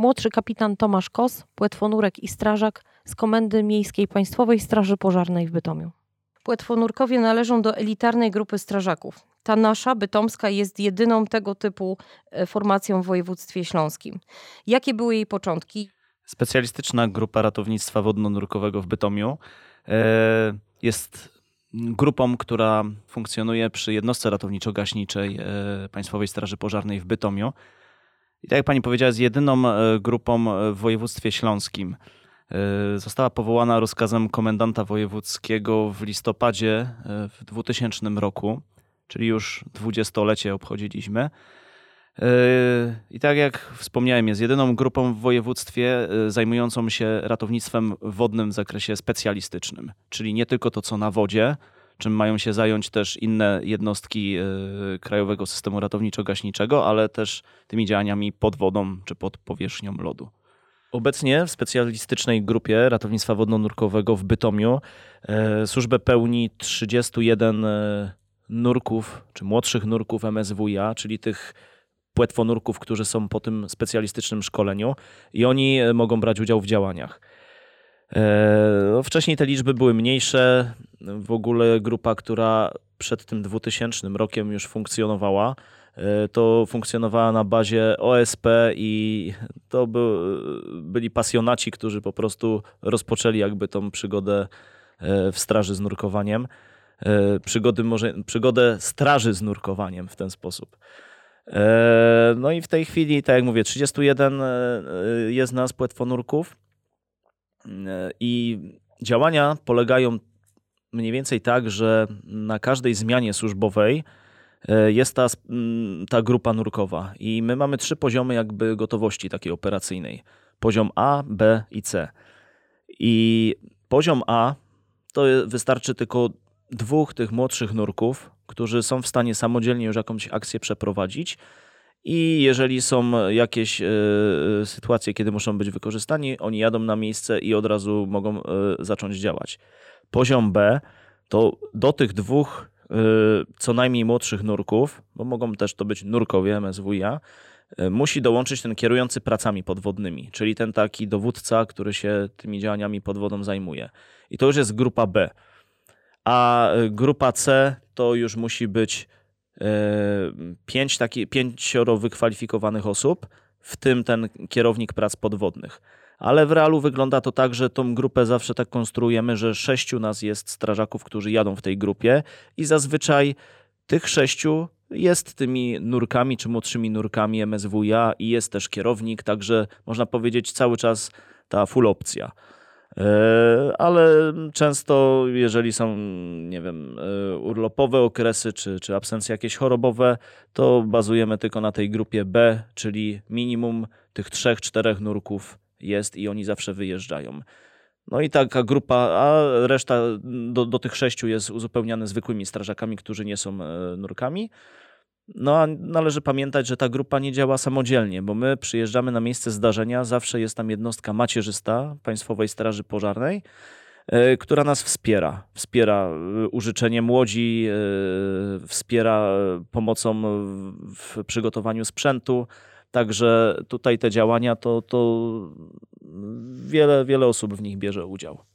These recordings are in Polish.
młodszy kapitan Tomasz Kos, płetwonurek i strażak z Komendy Miejskiej Państwowej Straży Pożarnej w Bytomiu. Płetwonurkowie należą do elitarnej grupy strażaków. Ta nasza, bytomska, jest jedyną tego typu e, formacją w województwie śląskim. Jakie były jej początki? Specjalistyczna grupa ratownictwa wodno-nurkowego w Bytomiu e, jest grupą, która funkcjonuje przy jednostce ratowniczo-gaśniczej e, Państwowej Straży Pożarnej w Bytomiu. I tak jak pani powiedziała, jest jedyną grupą w województwie śląskim. Została powołana rozkazem komendanta wojewódzkiego w listopadzie w 2000 roku czyli już dwudziestolecie obchodziliśmy. I tak jak wspomniałem, jest jedyną grupą w województwie zajmującą się ratownictwem wodnym w zakresie specjalistycznym, czyli nie tylko to, co na wodzie, czym mają się zająć też inne jednostki yy, Krajowego Systemu Ratowniczo-Gaśniczego, ale też tymi działaniami pod wodą czy pod powierzchnią lodu. Obecnie w specjalistycznej grupie ratownictwa wodno-nurkowego w Bytomiu służbę pełni 31 nurków, czy młodszych nurków MSWiA, czyli tych płetwonurków, którzy są po tym specjalistycznym szkoleniu i oni e, mogą brać udział w działaniach. E, no, wcześniej te liczby były mniejsze. W ogóle grupa, która przed tym 2000 rokiem już funkcjonowała, e, to funkcjonowała na bazie OSP i to by, byli pasjonaci, którzy po prostu rozpoczęli jakby tą przygodę w straży z nurkowaniem. E, przygody może, przygodę straży z nurkowaniem w ten sposób. E, no i w tej chwili, tak jak mówię, 31 e, jest nas płetwonurków i działania polegają mniej więcej tak, że na każdej zmianie służbowej jest ta, ta grupa nurkowa i my mamy trzy poziomy jakby gotowości takiej operacyjnej. Poziom A, B i C. I poziom A to wystarczy tylko dwóch tych młodszych nurków, którzy są w stanie samodzielnie już jakąś akcję przeprowadzić. I jeżeli są jakieś y, sytuacje, kiedy muszą być wykorzystani, oni jadą na miejsce i od razu mogą y, zacząć działać. Poziom B to do tych dwóch y, co najmniej młodszych nurków, bo mogą też to być nurkowie MSWiA, musi dołączyć ten kierujący pracami podwodnymi, czyli ten taki dowódca, który się tymi działaniami pod wodą zajmuje. I to już jest grupa B a grupa C to już musi być pięć, taki, pięcioro wykwalifikowanych osób, w tym ten kierownik prac podwodnych. Ale w realu wygląda to tak, że tą grupę zawsze tak konstruujemy, że sześciu nas jest strażaków, którzy jadą w tej grupie i zazwyczaj tych sześciu jest tymi nurkami czy młodszymi nurkami MSWiA i jest też kierownik, także można powiedzieć cały czas ta full opcja. E, ale często, jeżeli są, nie wiem, e, urlopowe okresy czy, czy absencje jakieś chorobowe, to bazujemy tylko na tej grupie B, czyli minimum tych trzech, czterech nurków jest i oni zawsze wyjeżdżają. No i taka grupa, a reszta do, do tych sześciu jest uzupełniane zwykłymi strażakami, którzy nie są e, nurkami. No a należy pamiętać, że ta grupa nie działa samodzielnie, bo my przyjeżdżamy na miejsce zdarzenia, zawsze jest tam jednostka macierzysta Państwowej Straży Pożarnej, e, która nas wspiera. Wspiera e, użyczeniem łodzi, e, wspiera pomocą w przygotowaniu sprzętu. Także tutaj te działania to, to wiele, wiele osób w nich bierze udział.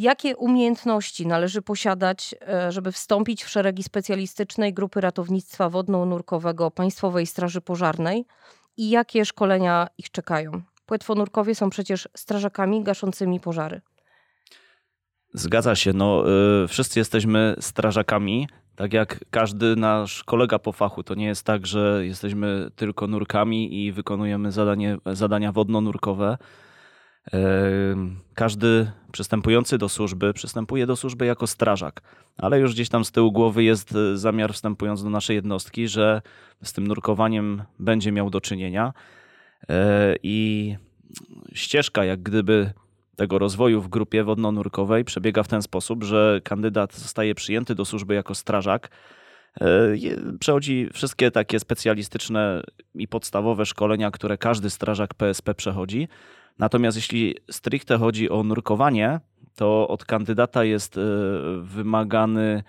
Jakie umiejętności należy posiadać, e, żeby wstąpić w szeregi specjalistycznej grupy ratownictwa wodno-nurkowego Państwowej Straży Pożarnej i jakie szkolenia ich czekają? Płetwonurkowie są przecież strażakami gaszącymi pożary. Zgadza się, no y, wszyscy jesteśmy strażakami, tak jak każdy nasz kolega po fachu. To nie jest tak, że jesteśmy tylko nurkami i wykonujemy zadanie, zadania wodno-nurkowe każdy przystępujący do służby przystępuje do służby jako strażak, ale już gdzieś tam z tyłu głowy jest e, zamiar wstępując do naszej jednostki, że z tym nurkowaniem będzie miał do czynienia. E, i ścieżka jak gdyby tego rozwoju w grupie wodno-nurkowej przebiega w ten sposób, że kandydat zostaje przyjęty do służby jako strażak, e, przechodzi wszystkie takie specjalistyczne i podstawowe szkolenia, które każdy strażak PSP przechodzi, Natomiast jeśli stricte chodzi o nurkowanie, to od kandydata jest e, wymagany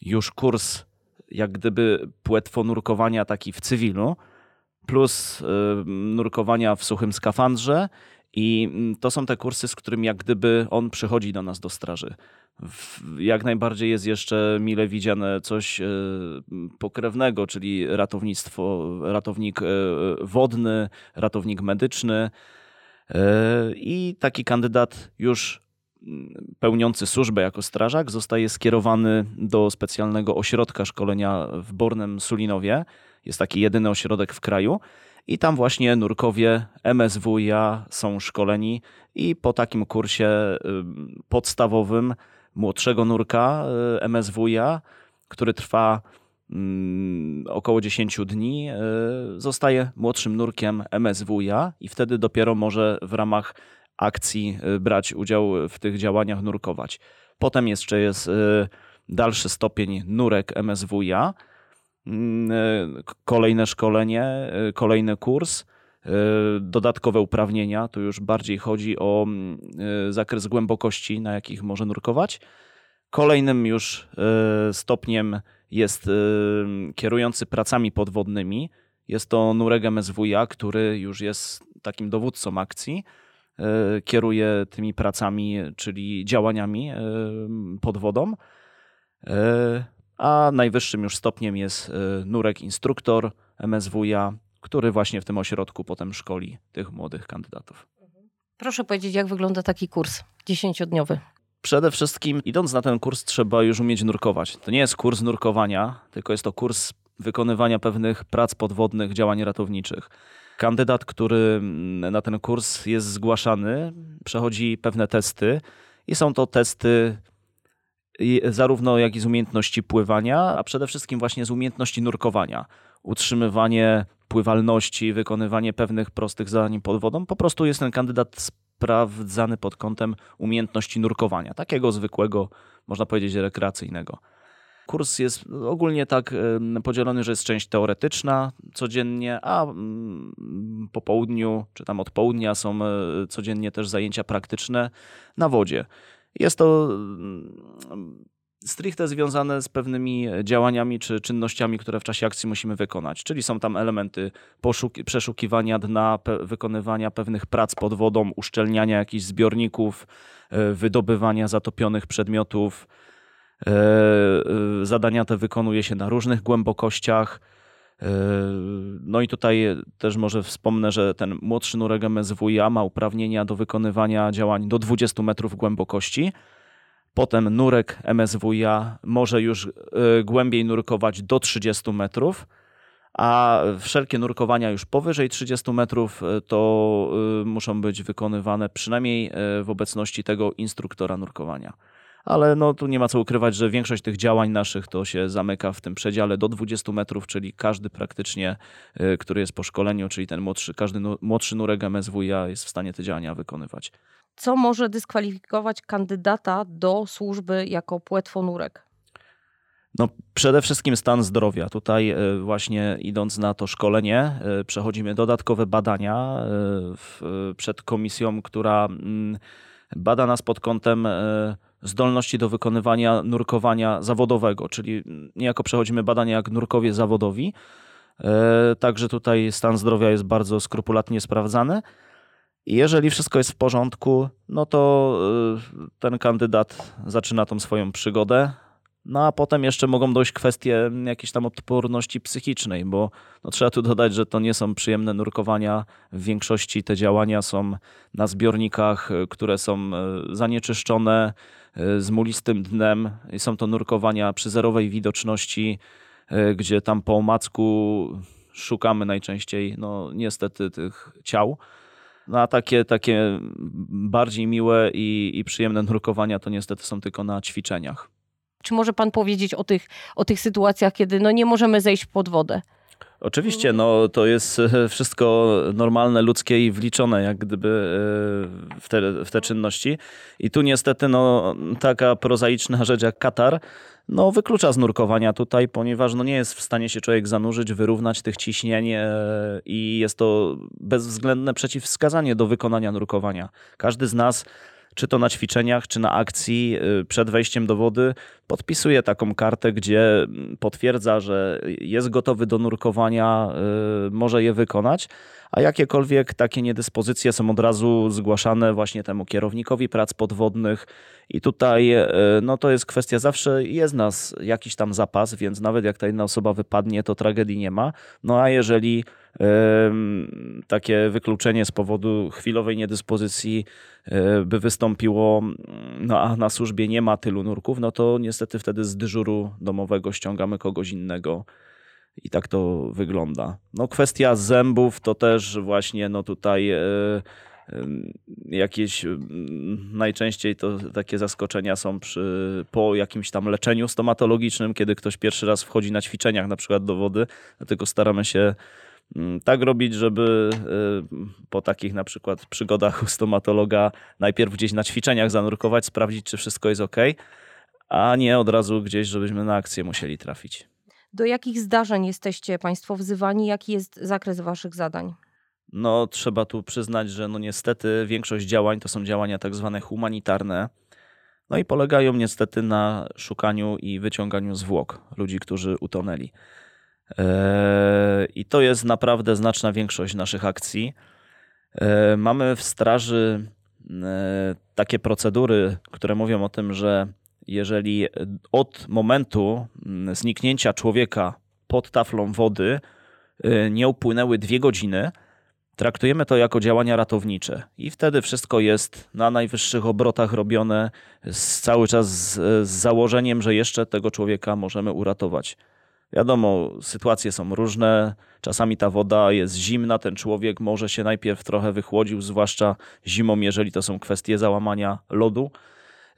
już kurs jak gdyby płetwonurkowania taki w cywilu. plus y, nurkowania w suchym skafandrze. I mm, to są te kursy, z którymi jak gdyby on przychodzi do nas do straży. Jak najbardziej jest jeszcze mile widziane coś y, pokrewnego, czyli ratownictwo, ratownik wodny, ratownik medyczny. I taki kandydat już mm, pełniący służbę jako strażak zostaje skierowany do specjalnego ośrodka szkolenia w Bornem Sulinowie, jest taki jedyny ośrodek w kraju. I tam właśnie nurkowie MSWiA są szkoleni i po takim kursie podstawowym młodszego nurka y, MSWiA, który trwa około 10 dni, y, zostaje młodszym nurkiem MSWiA i wtedy dopiero może w ramach akcji y, brać udział w tych działaniach, nurkować. Potem jeszcze jest dalszy stopień nurek MSWiA, Mm, e, kolejne szkolenie, e, kolejny kurs, e, dodatkowe uprawnienia. Tu już bardziej chodzi o mm, zakres głębokości, na jakich może nurkować. Kolejnym już stopniem jest kierujący pracami podwodnymi. Jest to nurek MSWiA, który już jest takim dowódcą akcji. Kieruje tymi pracami, czyli działaniami pod wodą a najwyższym już stopniem jest y, nurek instruktor MSWiA, który właśnie w tym ośrodku potem szkoli tych młodych kandydatów. Proszę powiedzieć, jak wygląda taki kurs dziesięciodniowy? Przede wszystkim, idąc na ten kurs, trzeba już umieć nurkować. To nie jest kurs nurkowania, tylko jest to kurs wykonywania pewnych prac podwodnych, działań ratowniczych. Kandydat, który mm, na ten kurs jest zgłaszany, przechodzi pewne testy i są to testy zarówno jak i z umiejętności pływania, a przede wszystkim właśnie z umiejętności nurkowania. Utrzymywanie pływalności, wykonywanie pewnych prostych zadań pod wodą. Po prostu jest ten kandydat sprawdzany pod kątem umiejętności nurkowania, takiego zwykłego, można powiedzieć, rekreacyjnego. Kurs jest ogólnie tak podzielony, że jest część teoretyczna codziennie, a mm, po południu czy tam od południa są e, codziennie też zajęcia praktyczne na wodzie. Jest to mm, stricte związane z pewnymi działaniami czy czynnościami, które w czasie akcji musimy wykonać. Czyli są tam elementy przeszukiwania dna, pe wykonywania pewnych prac pod wodą, uszczelniania jakichś zbiorników, e, wydobywania zatopionych przedmiotów. E, e, zadania te wykonuje się na różnych głębokościach. No i tutaj też może wspomnę, że ten młodszy nurek MSWiA ma uprawnienia do wykonywania działań do 20 metrów głębokości. Potem nurek MSWiA może już e, głębiej nurkować do 30 metrów, a wszelkie nurkowania już powyżej 30 metrów e, to e, muszą być wykonywane przynajmniej w obecności tego instruktora nurkowania ale no tu nie ma co ukrywać, że większość tych działań naszych to się zamyka w tym przedziale do 20 metrów, czyli każdy praktycznie, y, który jest po szkoleniu, czyli ten młodszy, każdy młodszy nurek MSWiA jest w stanie te działania wykonywać. Co może dyskwalifikować kandydata do służby jako płetwonurek? No, przede wszystkim stan zdrowia. Tutaj y, właśnie idąc na to szkolenie, y, przechodzimy dodatkowe badania przed komisją, która mm, bada nas pod kątem zdolności do wykonywania nurkowania zawodowego, czyli niejako przechodzimy badania jak nurkowie zawodowi. E, także tutaj stan zdrowia jest bardzo skrupulatnie sprawdzany. I jeżeli wszystko jest w porządku, no to e, ten kandydat zaczyna tą swoją przygodę. No a potem jeszcze mogą dojść kwestie jakiejś tam odporności psychicznej, bo no, trzeba tu dodać, że to nie są przyjemne nurkowania. W większości te działania są na zbiornikach, e, które są zanieczyszczone, E, z mulistym dnem. Są to nurkowania przy zerowej widoczności, gdzie tam po omacku szukamy najczęściej, no niestety, tych ciał. No a takie, takie bardziej miłe i, i przyjemne nurkowania to niestety są tylko na ćwiczeniach. Czy może pan powiedzieć o tych, o tych sytuacjach, kiedy no nie możemy zejść pod wodę? Oczywiście, no to jest e, wszystko normalne, ludzkie i wliczone jak gdyby e, w te, w te czynności. I tu niestety no, taka prozaiczna rzecz jak Katar no, wyklucza z nurkowania tutaj, ponieważ no, nie jest w stanie się człowiek zanurzyć, wyrównać tych ciśnień e, i jest to bezwzględne przeciwwskazanie do wykonania nurkowania. Każdy z nas czy to na ćwiczeniach, czy na akcji y, przed wejściem do wody, podpisuje taką kartę, gdzie mm, potwierdza, że jest gotowy do nurkowania, y, może je wykonać, a jakiekolwiek takie niedyspozycje są od razu zgłaszane właśnie temu kierownikowi prac podwodnych. I tutaj no to jest kwestia, zawsze jest nas jakiś tam zapas, więc nawet jak ta jedna osoba wypadnie, to tragedii nie ma. No a jeżeli takie wykluczenie z powodu chwilowej niedyspozycji e, by wystąpiło, no a na służbie nie ma tylu nurków, no to niestety wtedy z dyżuru domowego ściągamy kogoś innego. I tak to wygląda. No kwestia zębów to też właśnie no tutaj e, jakieś najczęściej to takie zaskoczenia są przy, po jakimś tam leczeniu stomatologicznym, kiedy ktoś pierwszy raz wchodzi na ćwiczeniach na przykład do wody, dlatego staramy się Mm, tak robić, żeby y, po takich na przykład przygodach u stomatologa najpierw gdzieś na ćwiczeniach zanurkować, sprawdzić, czy wszystko jest ok, a nie od razu gdzieś, żebyśmy na akcję musieli trafić. Do jakich zdarzeń jesteście Państwo wzywani? Jaki jest zakres Waszych zadań? No, trzeba tu przyznać, że no niestety większość działań to są działania tak zwane humanitarne. No i polegają niestety na szukaniu i wyciąganiu zwłok ludzi, którzy utonęli. I to jest naprawdę znaczna większość naszych akcji. Mamy w straży e, takie procedury, które mówią o tym, że jeżeli od momentu mm, zniknięcia człowieka pod taflą wody nie upłynęły dwie godziny, traktujemy to jako działania ratownicze. I wtedy wszystko jest na najwyższych obrotach robione, z, cały czas z założeniem, że jeszcze tego człowieka możemy uratować. Wiadomo, sytuacje są różne. Czasami ta woda jest zimna, ten człowiek może się najpierw trochę wychłodził, zwłaszcza zimą, jeżeli to są kwestie załamania lodu.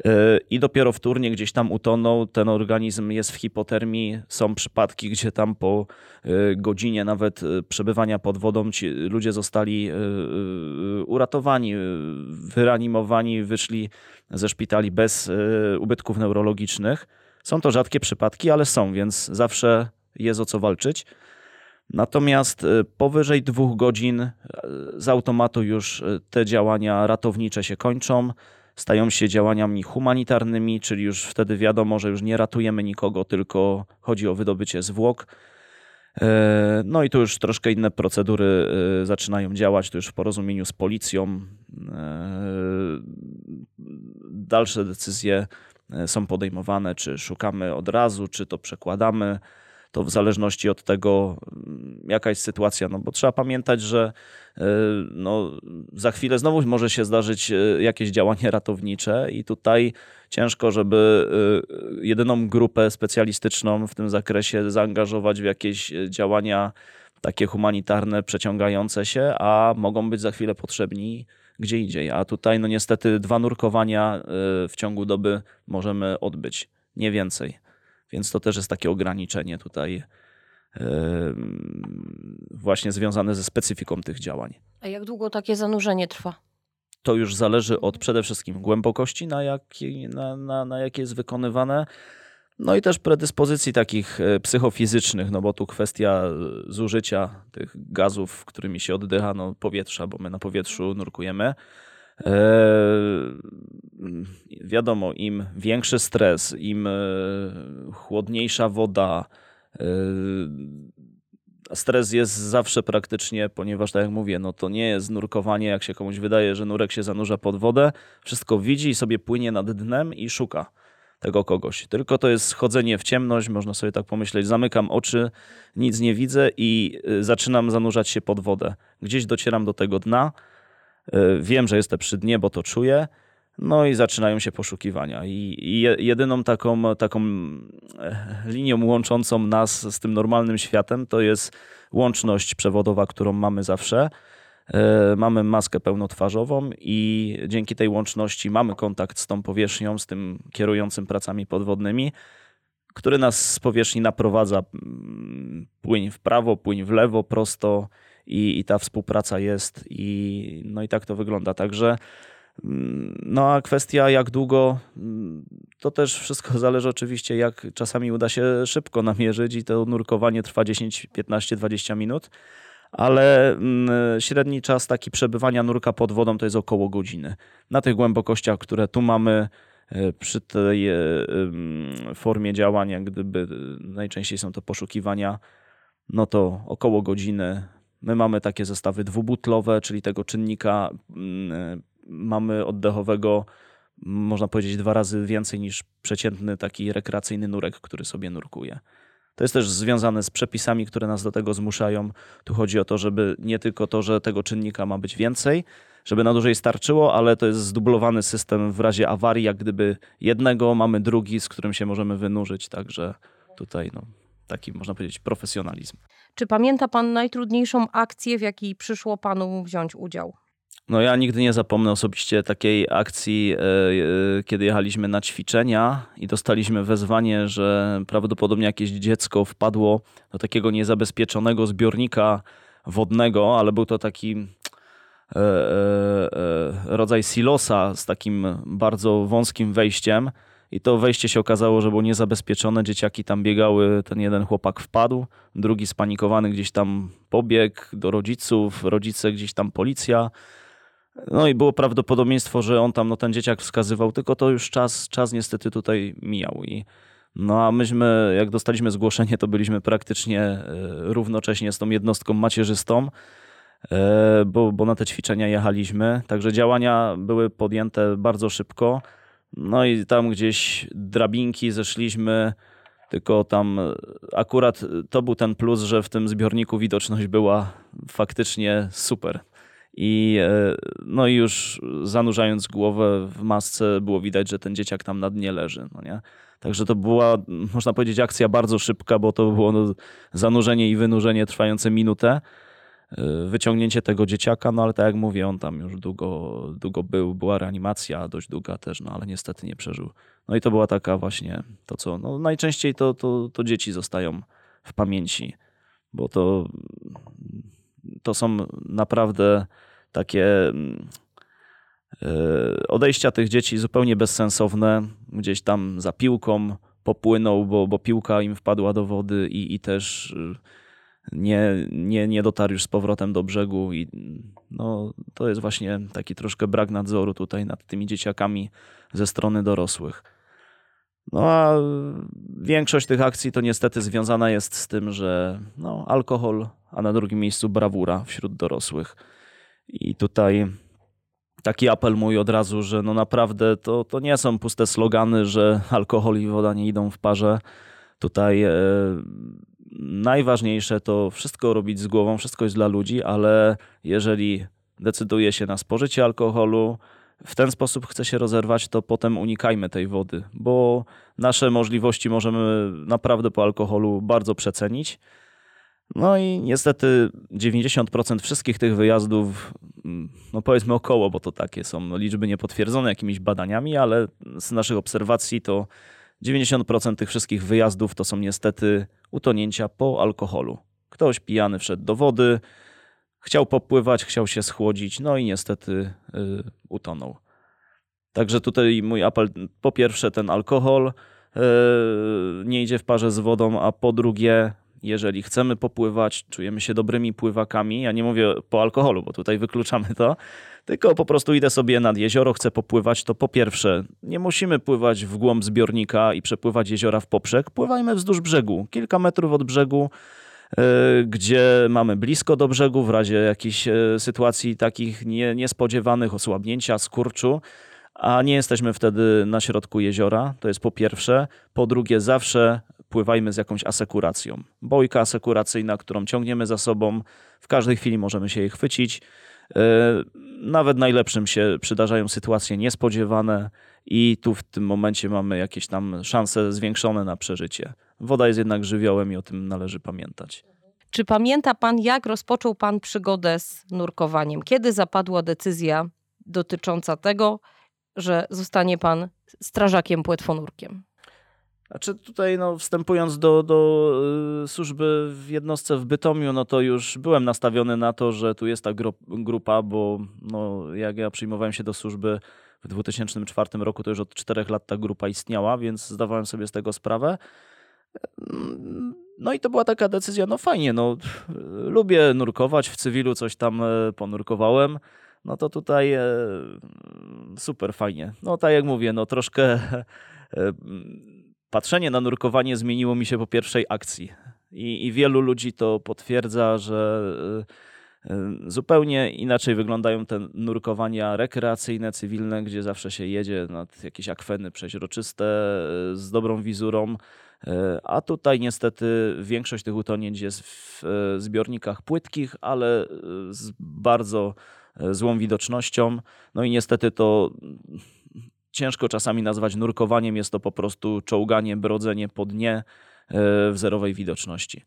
E, I dopiero wtórnie gdzieś tam utonął, ten organizm jest w hipotermii. Są przypadki, gdzie tam po e, godzinie nawet e, przebywania pod wodą ludzie zostali uratowani, wyranimowani, wyszli ze szpitali bez ubytków neurologicznych. Są to rzadkie przypadki, ale są, więc zawsze jest o co walczyć. Natomiast y, powyżej dwóch godzin y, z automatu już y, te działania ratownicze się kończą, stają się działaniami humanitarnymi, czyli już wtedy wiadomo, że już nie ratujemy nikogo, tylko chodzi o wydobycie zwłok. No i tu już troszkę inne procedury zaczynają działać, tu już w porozumieniu z policją. Dalsze decyzje E, są podejmowane, czy szukamy od razu, czy to przekładamy. To w zależności od tego, mm, jaka jest sytuacja, no bo trzeba pamiętać, że e, no, za chwilę znowu może się zdarzyć e, jakieś działanie ratownicze, i tutaj ciężko, żeby jedyną grupę specjalistyczną w tym zakresie zaangażować w jakieś działania takie humanitarne, przeciągające się, a mogą być za chwilę potrzebni gdzie indziej. A tutaj no niestety dwa nurkowania y, w ciągu doby możemy odbyć, nie więcej. Więc to też jest takie ograniczenie tutaj y, właśnie związane ze specyfiką tych działań. A jak długo takie zanurzenie trwa? To już zależy od przede wszystkim głębokości, na, jakiej, na, na, na jakie jest wykonywane. No i też predyspozycji takich e, psychofizycznych, no bo tu kwestia e, zużycia tych gazów, którymi się oddycha, no powietrza, bo my na powietrzu nurkujemy. Eee, wiadomo, im większy stres, im e, chłodniejsza woda, e, stres jest zawsze praktycznie, ponieważ tak jak mówię, no to nie jest nurkowanie, jak się komuś wydaje, że nurek się zanurza pod wodę, wszystko widzi i sobie płynie nad dnem i szuka tego kogoś. Tylko to jest chodzenie w ciemność, można sobie tak pomyśleć, zamykam oczy, nic nie widzę i y, zaczynam zanurzać się pod wodę. Gdzieś docieram do tego dna, y, wiem, że jestem przy dnie, bo to czuję, no i zaczynają się poszukiwania. I, jedyną taką, taką e, linią łączącą nas z tym normalnym światem to jest łączność przewodowa, którą mamy zawsze. E, mamy maskę pełnotwarzową i dzięki tej łączności mamy kontakt z tą powierzchnią, z tym kierującym pracami podwodnymi, który nas z powierzchni naprowadza mm, płyń w prawo, płyń w lewo, prosto i, i ta współpraca jest i no i tak to wygląda. Także mm, no a kwestia jak długo, mm, to też wszystko zależy oczywiście jak czasami uda się szybko namierzyć i to nurkowanie trwa 10, 15, 20 minut ale mm, średni czas taki przebywania nurka pod wodą to jest około godziny. Na tych głębokościach, które tu mamy, e, przy tej e, formie działania, gdyby najczęściej są to poszukiwania, no to około godziny. My mamy takie zestawy dwubutlowe, czyli tego czynnika mm, mamy oddechowego, można powiedzieć, dwa razy więcej niż przeciętny taki rekreacyjny nurek, który sobie nurkuje. To jest też związane z przepisami, które nas do tego zmuszają. Tu chodzi o to, żeby nie tylko to, że tego czynnika ma być więcej, żeby na dłużej starczyło, ale to jest zdublowany system w razie awarii, jak gdyby jednego mamy drugi, z którym się możemy wynurzyć, także tutaj no, taki można powiedzieć profesjonalizm. Czy pamięta pan najtrudniejszą akcję, w jakiej przyszło panu wziąć udział? No ja nigdy nie zapomnę osobiście takiej akcji, e, e, kiedy jechaliśmy na ćwiczenia i dostaliśmy wezwanie, że prawdopodobnie jakieś dziecko wpadło do takiego niezabezpieczonego zbiornika wodnego, ale był to taki e, rodzaj silosa z takim bardzo wąskim wejściem. I to wejście się okazało, że było niezabezpieczone. Dzieciaki tam biegały, ten jeden chłopak wpadł, drugi spanikowany gdzieś tam pobiegł do rodziców, rodzice gdzieś tam policja. No i było prawdopodobieństwo, że on tam, no ten dzieciak wskazywał, tylko to już czas, czas niestety tutaj mijał. I, no a myśmy, jak dostaliśmy zgłoszenie, to byliśmy praktycznie e, równocześnie z tą jednostką macierzystą, e, bo, bo na te ćwiczenia jechaliśmy. Także działania były podjęte bardzo szybko. No i tam gdzieś drabinki zeszliśmy, tylko tam akurat to był ten plus, że w tym zbiorniku widoczność była faktycznie super. I e, no i już zanurzając głowę w masce było widać, że ten dzieciak tam na dnie leży. No nie? Także to była, można powiedzieć, akcja bardzo szybka, bo to było no, zanurzenie i wynurzenie trwające minutę. E, wyciągnięcie tego dzieciaka, no ale tak jak mówię, on tam już długo, długo był, była reanimacja dość długa też, no ale niestety nie przeżył. No i to była taka właśnie to, co no, najczęściej to, to, to dzieci zostają w pamięci, bo to, to są naprawdę takie mm, e, odejścia tych dzieci zupełnie bezsensowne. Gdzieś tam za piłką popłynął, bo, bo piłka im wpadła do wody i, i też y, nie, nie, nie dotarł już z powrotem do brzegu. I no, to jest właśnie taki troszkę brak nadzoru tutaj nad tymi dzieciakami ze strony dorosłych. No a większość tych akcji to niestety związana jest z tym, że no, alkohol, a na drugim miejscu brawura wśród dorosłych. I tutaj taki apel mój od razu, że no naprawdę to, to nie są puste slogany, że alkohol i woda nie idą w parze. Tutaj e, najważniejsze to wszystko robić z głową, wszystko jest dla ludzi, ale jeżeli decyduje się na spożycie alkoholu, w ten sposób chce się rozerwać, to potem unikajmy tej wody, bo nasze możliwości możemy naprawdę po alkoholu bardzo przecenić. No i niestety 90% wszystkich tych wyjazdów, mm, no powiedzmy około, bo to takie są liczby niepotwierdzone jakimiś badaniami, ale z naszych obserwacji to 90% tych wszystkich wyjazdów to są niestety utonięcia po alkoholu. Ktoś pijany wszedł do wody, chciał popływać, chciał się schłodzić, no i niestety yy, utonął. Także tutaj mój apel, po pierwsze ten alkohol yy, nie idzie w parze z wodą, a po drugie jeżeli chcemy popływać, czujemy się dobrymi pływakami, ja nie mówię po alkoholu, bo tutaj wykluczamy to, tylko po prostu idę sobie nad jezioro, chcę popływać, to po pierwsze nie musimy pływać w głąb zbiornika i przepływać jeziora w poprzek, pływajmy wzdłuż brzegu, kilka metrów od brzegu, e, gdzie mamy blisko do brzegu w razie jakichś e, sytuacji takich nie, niespodziewanych, osłabnięcia, skurczu, a nie jesteśmy wtedy na środku jeziora. To jest po pierwsze. Po drugie, zawsze pływajmy z jakąś asekuracją. Bojka asekuracyjna, którą ciągniemy za sobą, w każdej chwili możemy się jej chwycić. E, nawet najlepszym się przydarzają sytuacje niespodziewane i tu w tym momencie mamy jakieś tam szanse zwiększone na przeżycie. Woda jest jednak żywiołem i o tym należy pamiętać. Czy pamięta pan, jak rozpoczął pan przygodę z nurkowaniem? Kiedy zapadła decyzja dotycząca tego, że zostanie pan strażakiem płetwonurkiem? Znaczy tutaj no, wstępując do, do y, służby w jednostce w Bytomiu, no to już byłem nastawiony na to, że tu jest ta grupa, bo no, jak ja przyjmowałem się do służby w 2004 roku, to już od czterech lat ta grupa istniała, więc zdawałem sobie z tego sprawę. No i to była taka decyzja, no fajnie, no lubię nurkować, w cywilu coś tam e, ponurkowałem, no to tutaj e, super fajnie. No tak jak mówię, no troszkę e, patrzenie na nurkowanie zmieniło mi się po pierwszej akcji i, i wielu ludzi to potwierdza, że zupełnie inaczej wyglądają te nurkowania rekreacyjne, cywilne, gdzie zawsze się jedzie nad jakieś akweny przeźroczyste z dobrą wizurą, a tutaj niestety większość tych utonięć jest w zbiornikach płytkich, ale z bardzo złą widocznością. No i niestety to ciężko czasami nazwać nurkowaniem, jest to po prostu czołganie, brodzenie po dnie w zerowej widoczności.